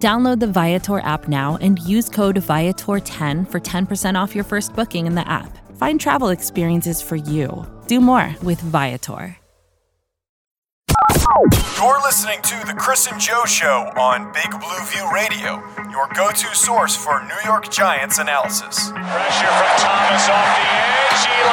Download the Viator app now and use code Viator10 for 10% off your first booking in the app. Find travel experiences for you. Do more with Viator. You're listening to The Chris and Joe Show on Big Blue View Radio, your go to source for New York Giants analysis. Pressure from Thomas off the edge. Eli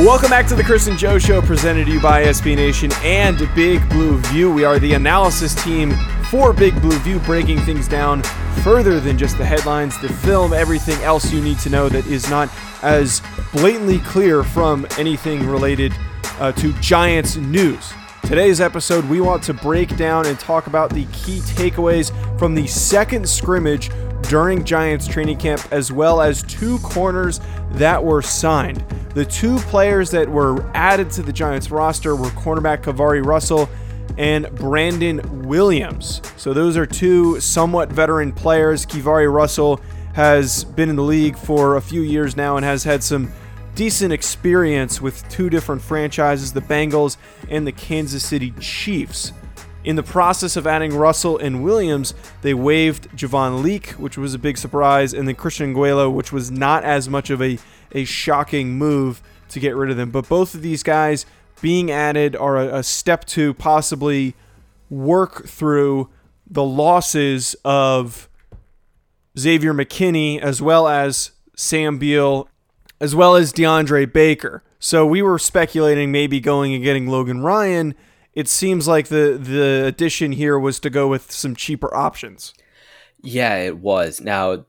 Welcome back to the Chris and Joe Show, presented to you by SB Nation and Big Blue View. We are the analysis team for Big Blue View, breaking things down further than just the headlines, the film, everything else you need to know that is not as blatantly clear from anything related uh, to Giants news. Today's episode, we want to break down and talk about the key takeaways from the second scrimmage during Giants training camp, as well as two corners that were signed. The two players that were added to the Giants roster were cornerback KeiVarae Russell and Brandon Williams. So those are two somewhat veteran players. KeiVarae Russell has been in the league for a few years now and has had some decent experience with two different franchises, the Bengals and the Kansas City Chiefs. In the process of adding Russell and Williams, they waived Javon Leake, which was a big surprise, and then Christian Guelo, which was not as much of a, a shocking move to get rid of them. But both of these guys being added are a, a step to possibly work through the losses of Xavier McKinney as well as Sam Beal as well as DeAndre Baker. So we were speculating maybe going and getting Logan Ryan. It seems like the the addition here was to go with some cheaper options. Yeah, it was. Now,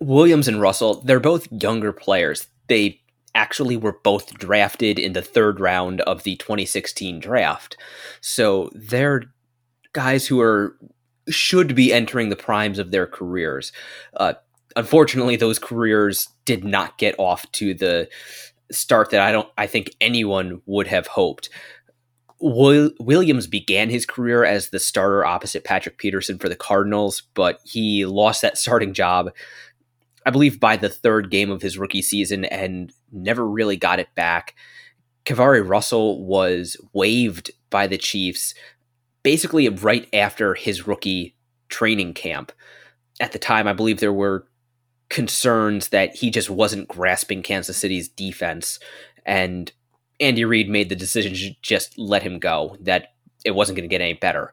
Williams and Russell, they're both younger players. They actually were both drafted in the third round of the 2016 draft. So they're guys who are should be entering the primes of their careers. Uh, unfortunately, those careers did not get off to the start that I don't. I think anyone would have hoped. Will, Williams began his career as the starter opposite Patrick Peterson for the Cardinals, but he lost that starting job, I believe, by the third game of his rookie season and never really got it back. KeiVarae Russell was waived by the Chiefs basically right after his rookie training camp. At the time, I believe there were concerns that he just wasn't grasping Kansas City's defense. And Andy Reid made the decision to just let him go, that it wasn't going to get any better.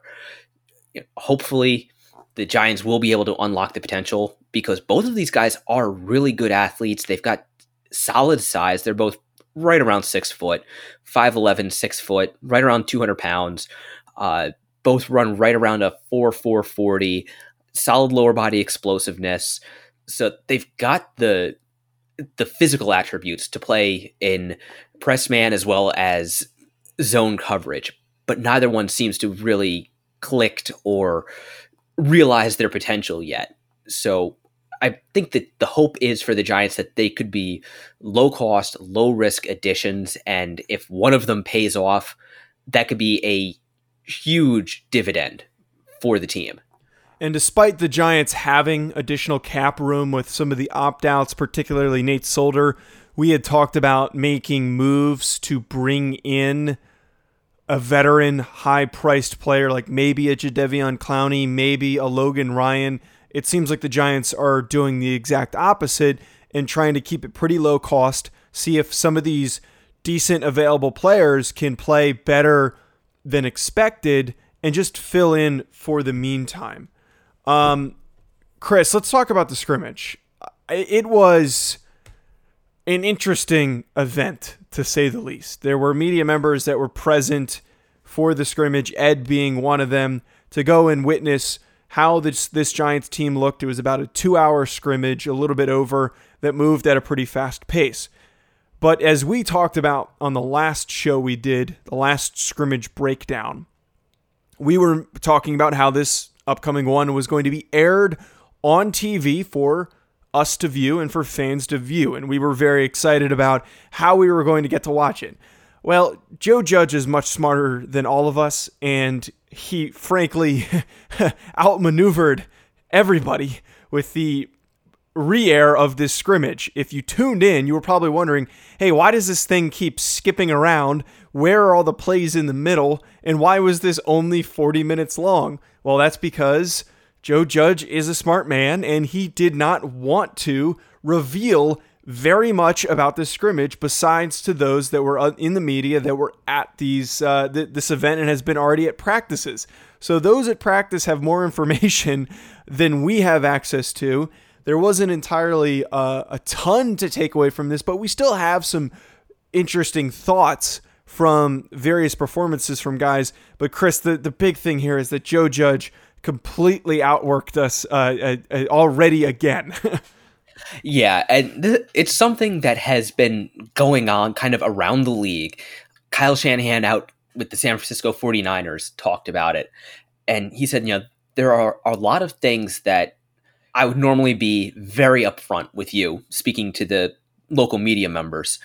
Hopefully, the Giants will be able to unlock the potential because both of these guys are really good athletes. They've got solid size. They're both right around six foot, 5'11, six foot, right around 200 pounds. Uh, both run right around a 4 4 40, solid lower body explosiveness. So they've got the the physical attributes to play in press man as well as zone coverage, but neither one seems to really clicked or realized their potential yet. So I think that the hope is for the Giants that they could be low cost, low risk additions. And if one of them pays off, that could be a huge dividend for the team. And despite the Giants having additional cap room with some of the opt outs, particularly Nate Solder, we had talked about making moves to bring in a veteran, high priced player like maybe a Jadeveon Clowney, maybe a Logan Ryan. It seems like the Giants are doing the exact opposite and trying to keep it pretty low cost, see if some of these decent available players can play better than expected and just fill in for the meantime. Um, Chris, let's talk about the scrimmage. It was an interesting event, to say the least. There were media members that were present for the scrimmage, Ed being one of them, to go and witness how this this Giants team looked. It was about a 2-hour scrimmage, a little bit over that moved at a pretty fast pace. But as we talked about on the last show we did, the last scrimmage breakdown, we were talking about how this upcoming one was going to be aired on TV for us to view and for fans to view. And we were very excited about how we were going to get to watch it. Well, Joe Judge is much smarter than all of us, and he frankly outmaneuvered everybody with the re-air of this scrimmage. If you tuned in, you were probably wondering, "Hey, why does this thing keep skipping around? Where are all the plays in the middle? And why was this only 40 minutes long?" Well, that's because Joe Judge is a smart man and he did not want to reveal very much about this scrimmage besides to those that were in the media that were at these uh, th- this event and has been already at practices. So those at practice have more information than we have access to there wasn't entirely uh, a ton to take away from this, but we still have some interesting thoughts from various performances from guys. But Chris, the, the big thing here is that Joe Judge completely outworked us uh, uh, uh already again. yeah, and th- it's something that has been going on kind of around the league. Kyle Shanahan out with the San Francisco 49ers talked about it. And he said, you know, there are a lot of things that I would normally be very upfront with you, speaking to the local media members,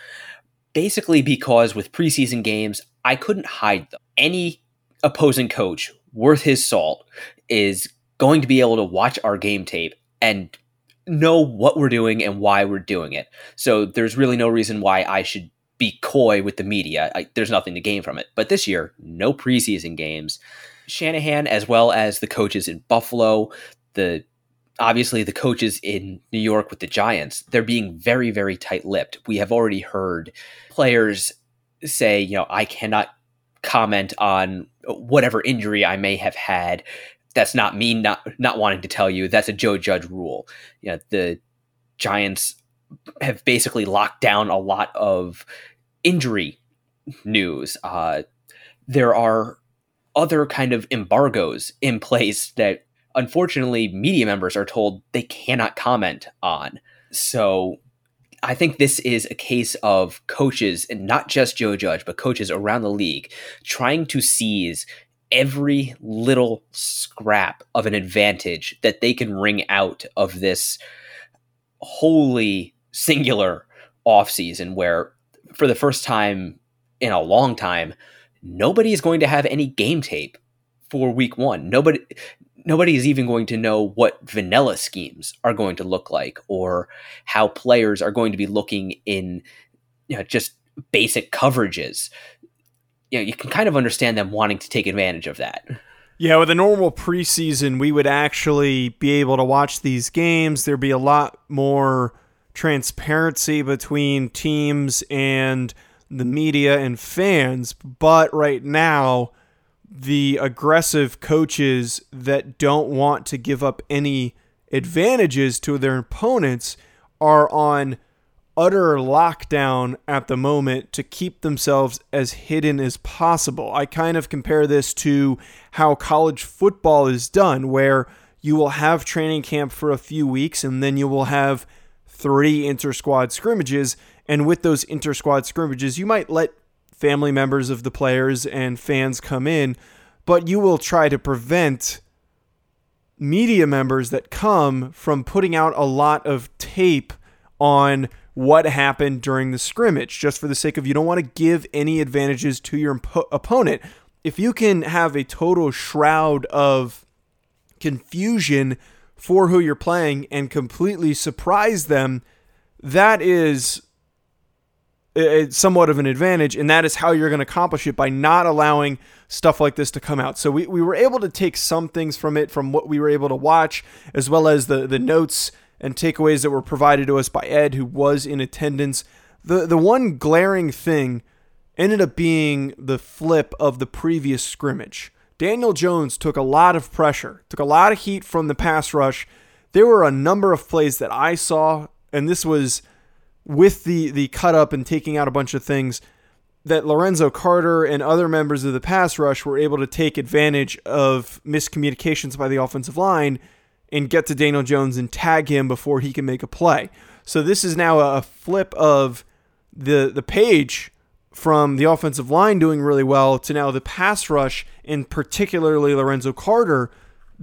basically because with preseason games, I couldn't hide them. Any opposing coach worth his salt is going to be able to watch our game tape and know what we're doing and why we're doing it. So there's really no reason why I should be coy with the media. I, there's nothing to gain from it. But this year, no preseason games. Shanahan, as well as the coaches in Buffalo, the obviously the coaches in New York with the Giants, they're being very, very tight lipped. We have already heard players say, you know, I cannot comment on whatever injury I may have had. That's not me not not wanting to tell you. That's a Joe Judge rule. You know, the Giants have basically locked down a lot of injury news. Uh, there are other kind of embargoes in place that unfortunately, media members are told they cannot comment on. So I think this is a case of coaches, and not just Joe Judge, but coaches around the league trying to seize every little scrap of an advantage that they can wring out of this wholly singular offseason where for the first time in a long time nobody is going to have any game tape for week 1 nobody nobody is even going to know what vanilla schemes are going to look like or how players are going to be looking in you know, just basic coverages. You know, you can kind of understand them wanting to take advantage of that. Yeah, with a normal preseason, we would actually be able to watch these games. There'd be a lot more transparency between teams and the media and fans. But right now, the aggressive coaches that don't want to give up any advantages to their opponents are on utter lockdown at the moment to keep themselves as hidden as possible. I kind of compare this to how college football is done, where you will have training camp for a few weeks and then you will have three inter squad scrimmages. And with those inter squad scrimmages, you might let family members of the players and fans come in, but you will try to prevent media members that come from putting out a lot of tape on what happened during the scrimmage just for the sake of you don't want to give any advantages to your opponent. If you can have a total shroud of confusion for who you're playing and completely surprise them, that is it's somewhat of an advantage, and that is how you're going to accomplish it by not allowing stuff like this to come out. So we, we were able to take some things from it, from what we were able to watch, as well as the, the notes and takeaways that were provided to us by Ed, who was in attendance. The, the one glaring thing ended up being the flip of the previous scrimmage. Daniel Jones took a lot of pressure, took a lot of heat from the pass rush. There were a number of plays that I saw, and this was with the the cut up and taking out a bunch of things, that Lorenzo Carter and other members of the pass rush were able to take advantage of miscommunications by the offensive line and get to Daniel Jones and tag him before he can make a play. So this is now a flip of the the page from the offensive line doing really well to now the pass rush and particularly Lorenzo Carter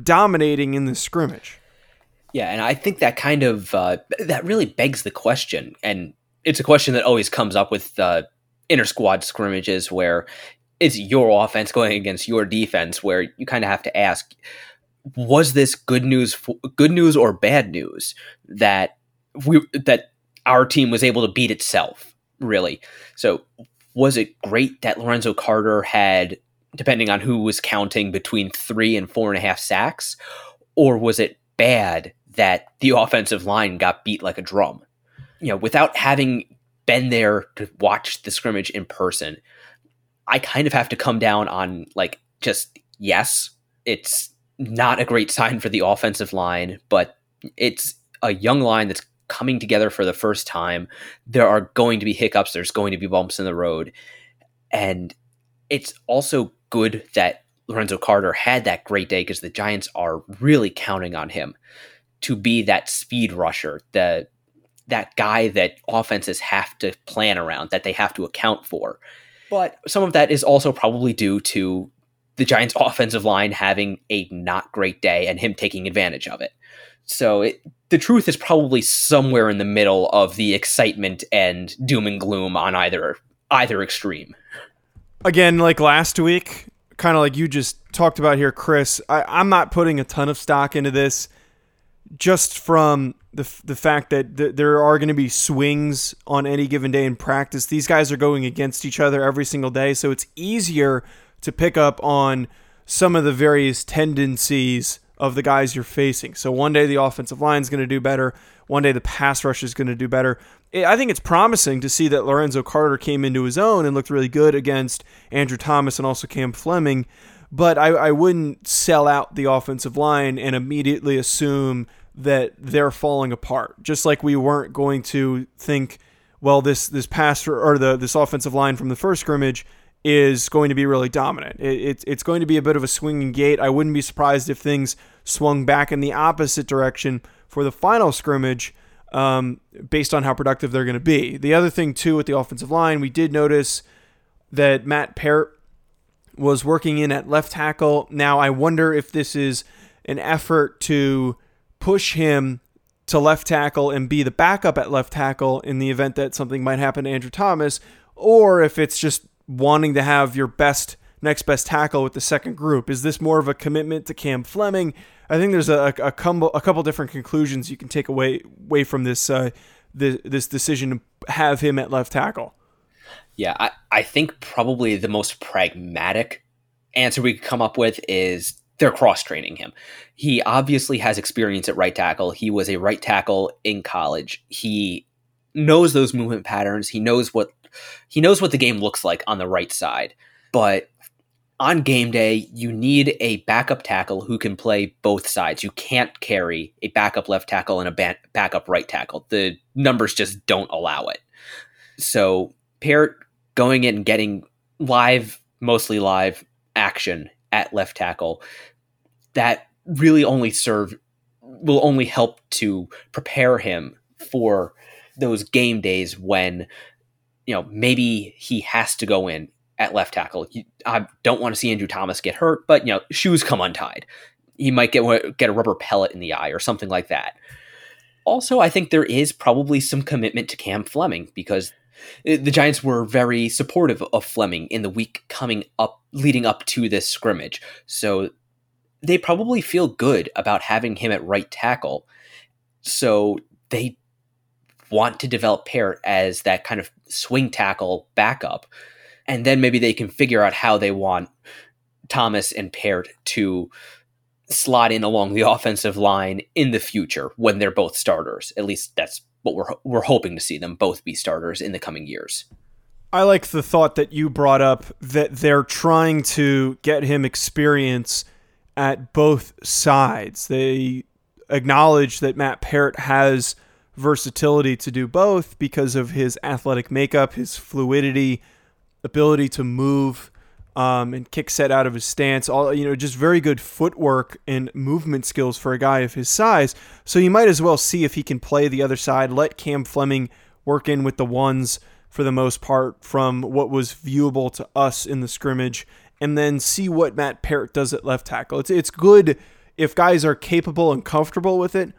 dominating in the scrimmage. Yeah, and I think that kind of uh, that really begs the question, and it's a question that always comes up with uh, squad scrimmages where it's your offense going against your defense, where you kind of have to ask, was this good news, good news or bad news that we that our team was able to beat itself? Really, so was it great that Lorenzo Carter had, depending on who was counting, between three and four and a half sacks, or was it bad that the offensive line got beat like a drum? You know, without having been there to watch the scrimmage in person, I kind of have to come down on like just yes, it's not a great sign for the offensive line, but it's a young line that's coming together for the first time. There are going to be hiccups, there's going to be bumps in the road. And it's also good that Lorenzo Carter had that great day because the Giants are really counting on him to be that speed rusher, the that guy that offenses have to plan around, that they have to account for. But some of that is also probably due to the Giants' offensive line having a not great day and him taking advantage of it. So it, the truth is probably somewhere in the middle of the excitement and doom and gloom on either either extreme. Again, like last week, kind of like you just talked about here, Chris. I, I'm not putting a ton of stock into this, just from the the fact that th- there are going to be swings on any given day in practice. These guys are going against each other every single day, so it's easier to pick up on some of the various tendencies of the guys you're facing. So one day the offensive line is going to do better. One day the pass rush is going to do better. I think it's promising to see that Lorenzo Carter came into his own and looked really good against Andrew Thomas and also Cam Fleming. But I, I wouldn't sell out the offensive line and immediately assume that they're falling apart. Just like we weren't going to think, well, this this pass or the this offensive line from the first scrimmage is going to be really dominant. It, it, it's going to be a bit of a swinging gate. I wouldn't be surprised if things swung back in the opposite direction for the final scrimmage um, based on how productive they're going to be. The other thing, too, with the offensive line, we did notice that Matt Peart was working in at left tackle. Now, I wonder if this is an effort to push him to left tackle and be the backup at left tackle in the event that something might happen to Andrew Thomas, or if it's just wanting to have your best next best tackle with the second group? Is this more of a commitment to Cam Fleming? I think there's a, a, couple, a couple different conclusions you can take away away from this uh, this, this decision to have him at left tackle. Yeah, I, I think probably the most pragmatic answer we could come up with is they're cross training him. He obviously has experience at right tackle. He was a right tackle in college. He knows those movement patterns. He knows what he knows what the game looks like on the right side. But on game day, you need a backup tackle who can play both sides. You can't carry a backup left tackle and a ba- backup right tackle. The numbers just don't allow it. So, Peart going in and getting live, mostly live action at left tackle, that really only serve will only help to prepare him for those game days when you know, maybe he has to go in at left tackle. I don't want to see Andrew Thomas get hurt, but you know, shoes come untied. He might get get a rubber pellet in the eye or something like that. Also, I think there is probably some commitment to Cam Fleming because Uh, the Giants were very supportive of Fleming in the week coming up leading up to this scrimmage. So they probably feel good about having him at right tackle. So they want to develop Peart as that kind of swing tackle backup. And then maybe they can figure out how they want Thomas and Peart to slot in along the offensive line in the future when they're both starters. At least that's what we're we're hoping to see them both be starters in the coming years. I like the thought that you brought up that they're trying to get him experience at both sides. They acknowledge that Matt Peart has versatility to do both because of his athletic makeup, his fluidity, ability to move um, and kick set out of his stance. All you know, just very good footwork and movement skills for a guy of his size. So you might as well see if he can play the other side. Let Cam Fleming work in with the ones for the most part from what was viewable to us in the scrimmage, and then see what Matt Peart does at left tackle. It's it's good if guys are capable and comfortable with it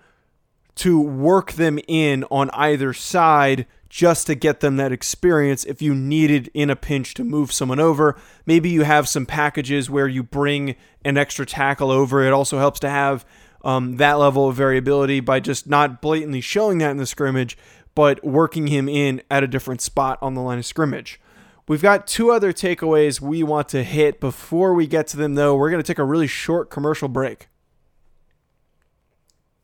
to work them in on either side just to get them that experience if you needed in a pinch to move someone over. Maybe you have some packages where you bring an extra tackle over. It also helps to have um, that level of variability by just not blatantly showing that in the scrimmage, but working him in at a different spot on the line of scrimmage. We've got two other takeaways we want to hit. Before we get to them, though, we're going to take a really short commercial break.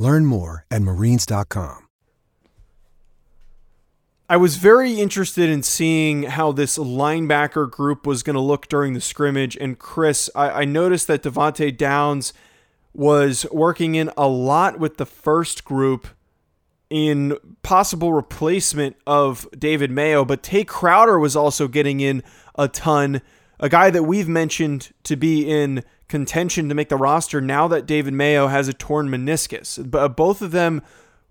Learn more at marines.com. I was very interested in seeing how this linebacker group was going to look during the scrimmage. And Chris, I, I noticed that Devante Downs was working in a lot with the first group in possible replacement of David Mayo, but Tae Crowder was also getting in a ton. A guy that we've mentioned to be in contention to make the roster now that David Mayo has a torn meniscus. But uh, both of them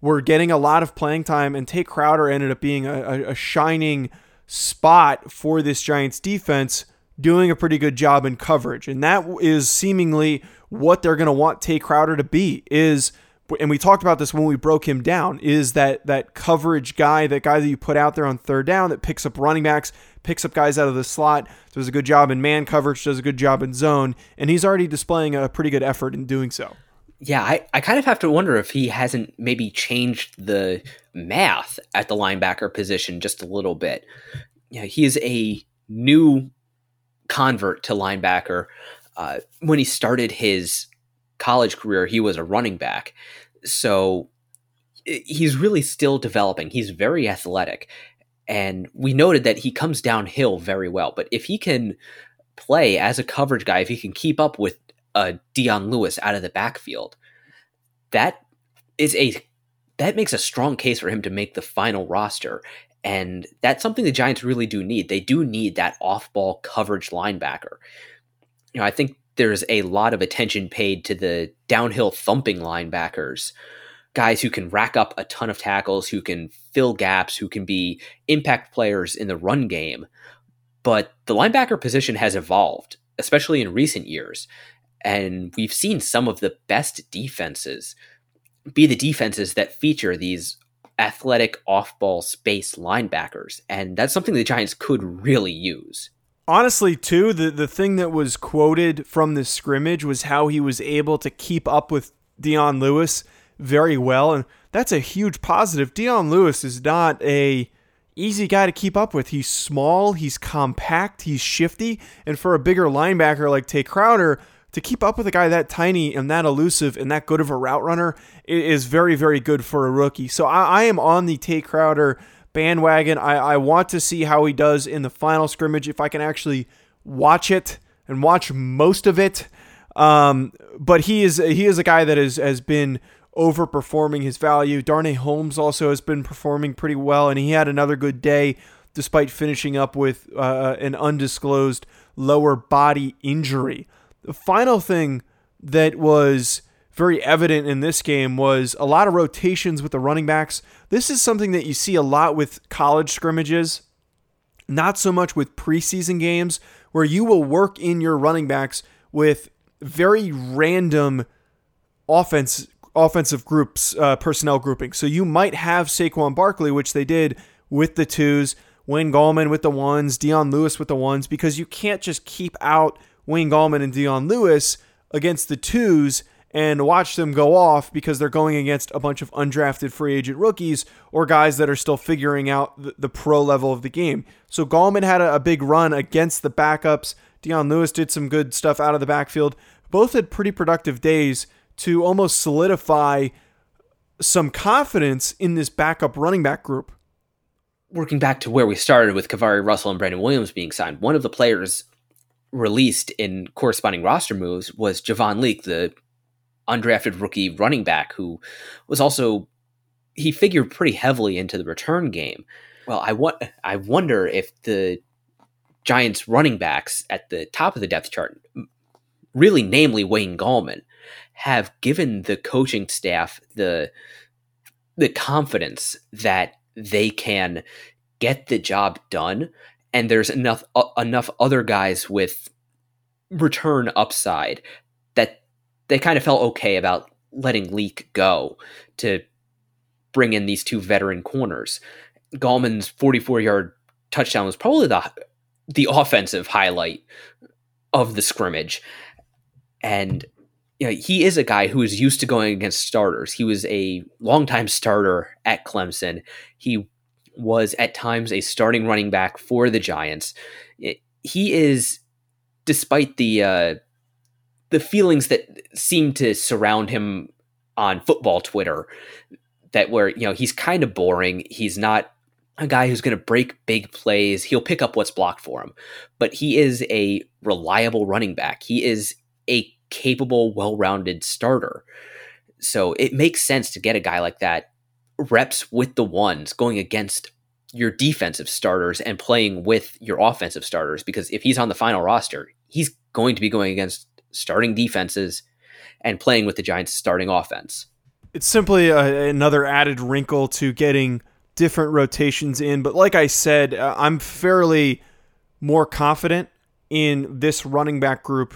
were getting a lot of playing time, and Tae Crowder ended up being a, a shining spot for this Giants defense, doing a pretty good job in coverage. And that is seemingly what they're going to want Tae Crowder to be is and we talked about this when we broke him down is that that coverage guy that guy that you put out there on third down that picks up running backs picks up guys out of the slot, does a good job in man coverage, does a good job in zone, and he's already displaying a pretty good effort in doing so. Yeah, I, I kind of have to wonder if he hasn't maybe changed the math at the linebacker position just a little bit. Yeah, he is a new convert to linebacker. Uh, when he started his college career, he was a running back. So he's really still developing. He's very athletic. And we noted that he comes downhill very well. But if he can play as a coverage guy, if he can keep up with uh, Dion Lewis out of the backfield, that is a that makes a strong case for him to make the final roster. And that's something the Giants really do need. They do need that off-ball coverage linebacker. You know, I think there's a lot of attention paid to the downhill thumping linebackers guys who can rack up a ton of tackles, who can fill gaps, who can be impact players in the run game. But the linebacker position has evolved, especially in recent years. And we've seen some of the best defenses be the defenses that feature these athletic off ball space linebackers. And that's something the Giants could really use. Honestly, too, the, the thing that was quoted from this scrimmage was how he was able to keep up with Dion Lewis very well, and that's a huge positive. Dion Lewis is not a easy guy to keep up with. He's small, he's compact, he's shifty, and for a bigger linebacker like Tae Crowder to keep up with a guy that tiny and that elusive and that good of a route runner is very, very good for a rookie. So I, I am on the Tae Crowder bandwagon. I, I want to see how he does in the final scrimmage if I can actually watch it and watch most of it. Um, but he is he is a guy that has been overperforming his value. Darnay Holmes also has been performing pretty well, and he had another good day despite finishing up with uh, an undisclosed lower body injury. The final thing that was very evident in this game was a lot of rotations with the running backs. This is something that you see a lot with college scrimmages, not so much with preseason games, where you will work in your running backs with very random offense offensive groups, uh, personnel grouping. So you might have Saquon Barkley, which they did with the twos, Wayne Gallman with the ones, Dion Lewis with the ones, because you can't just keep out Wayne Gallman and Dion Lewis against the twos and watch them go off because they're going against a bunch of undrafted free agent rookies or guys that are still figuring out the, the pro level of the game. So Gallman had a, a big run against the backups. Dion Lewis did some good stuff out of the backfield. Both had pretty productive days to almost solidify some confidence in this backup running back group. Working back to where we started with KeiVarae Russell and Brandon Williams being signed, one of the players released in corresponding roster moves was Javon Leake, the undrafted rookie running back who was also he figured pretty heavily into the return game. Well, I want I wonder if the Giants running backs at the top of the depth chart, really namely Wayne Gallman, have given the coaching staff the the confidence that they can get the job done and there's enough uh, enough other guys with return upside they kind of felt okay about letting Leake go to bring in these two veteran corners. Gallman's 44 yard touchdown was probably the the offensive highlight of the scrimmage, and you know, he is a guy who is used to going against starters. He was a longtime starter at Clemson. He was at times a starting running back for the Giants. He is, despite the uh, the feelings that seem to surround him on football Twitter, that where you know he's kind of boring. He's not a guy who's going to break big plays. He'll pick up what's blocked for him, but he is a reliable running back. He is a capable, well-rounded starter. So it makes sense to get a guy like that reps with the ones going against your defensive starters and playing with your offensive starters because if he's on the final roster, he's going to be going against starting defenses and playing with the Giants' starting offense. It's simply a, another added wrinkle to getting different rotations in. But like I said, uh, I'm fairly more confident in this running back group,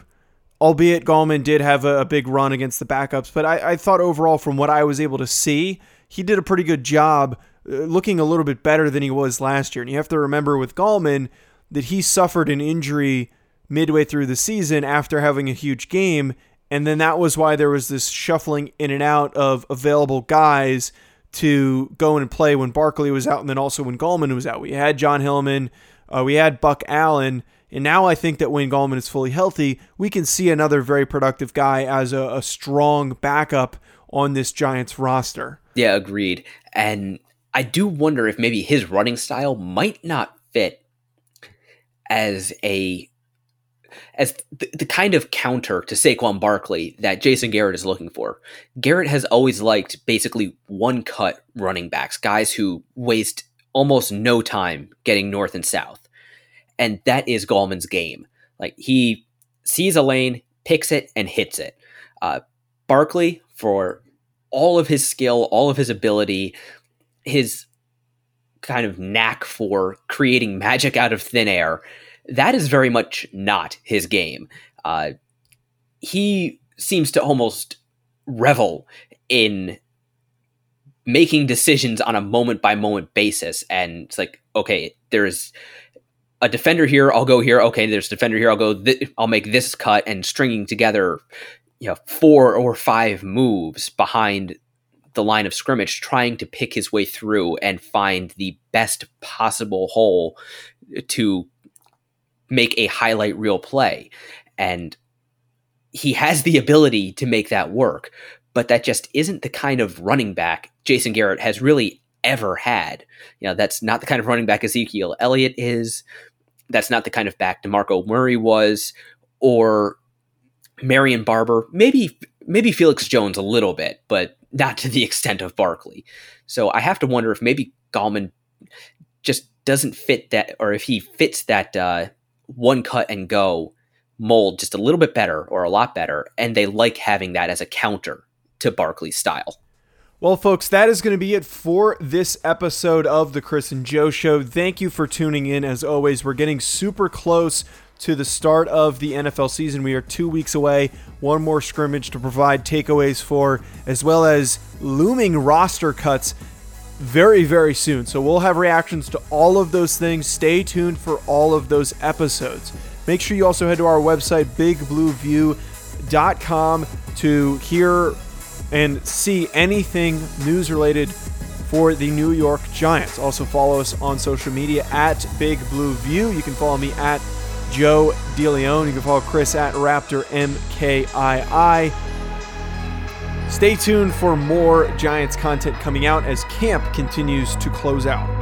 albeit Gallman did have a, a big run against the backups. But I, I thought overall, from what I was able to see, he did a pretty good job uh, looking a little bit better than he was last year. And you have to remember with Gallman that he suffered an injury midway through the season after having a huge game. And then that was why there was this shuffling in and out of available guys to go and play when Barkley was out and then also when Gallman was out. We had John Hillman, uh, we had Buck Allen. And now I think that when Gallman is fully healthy, we can see another very productive guy as a, a strong backup on this Giants roster. Yeah, agreed. And I do wonder if maybe his running style might not fit as a as the, the, kind of counter to Saquon Barkley that Jason Garrett is looking for. Garrett has always liked basically one cut running backs, guys who waste almost no time getting north and south. And that is Gallman's game. Like he sees a lane, picks it, and hits it. Uh, Barkley, for all of his skill, all of his ability, his kind of knack for creating magic out of thin air, that is very much not his game. Uh, he seems to almost revel in making decisions on a moment by moment basis. And it's like, okay, there's a defender here, I'll go here. Okay, there's a defender here, I'll go. Th- I'll make this cut and stringing together, you know, four or five moves behind the line of scrimmage, trying to pick his way through and find the best possible hole to make a highlight reel play. And he has the ability to make that work, but that just isn't the kind of running back Jason Garrett has really ever had. You know, that's not the kind of running back Ezekiel Elliott is. That's not the kind of back DeMarco Murray was, or Marion Barber. Maybe maybe Felix Jones a little bit, but not to the extent of Barkley. So I have to wonder if maybe Gallman just doesn't fit that, or if he fits that uh, one cut and go mold just a little bit better or a lot better, and they like having that as a counter to Barkley's style. Well, folks, that is going to be it for this episode of the Chris and Joe Show. Thank you for tuning in. As always, we're getting super close to the start of the NFL season. We are two weeks away, one more scrimmage to provide takeaways for, as well as looming roster cuts very, very soon. So we'll have reactions to all of those things. Stay tuned for all of those episodes. Make sure you also head to our website, bigblueview.com, to hear and see anything news related for the New York Giants. Also, follow us on social media at Big Blue View. You can follow me at Joe DeLeon. You can follow Chris at Raptor MKII. Stay tuned for more Giants content coming out as camp continues to close out.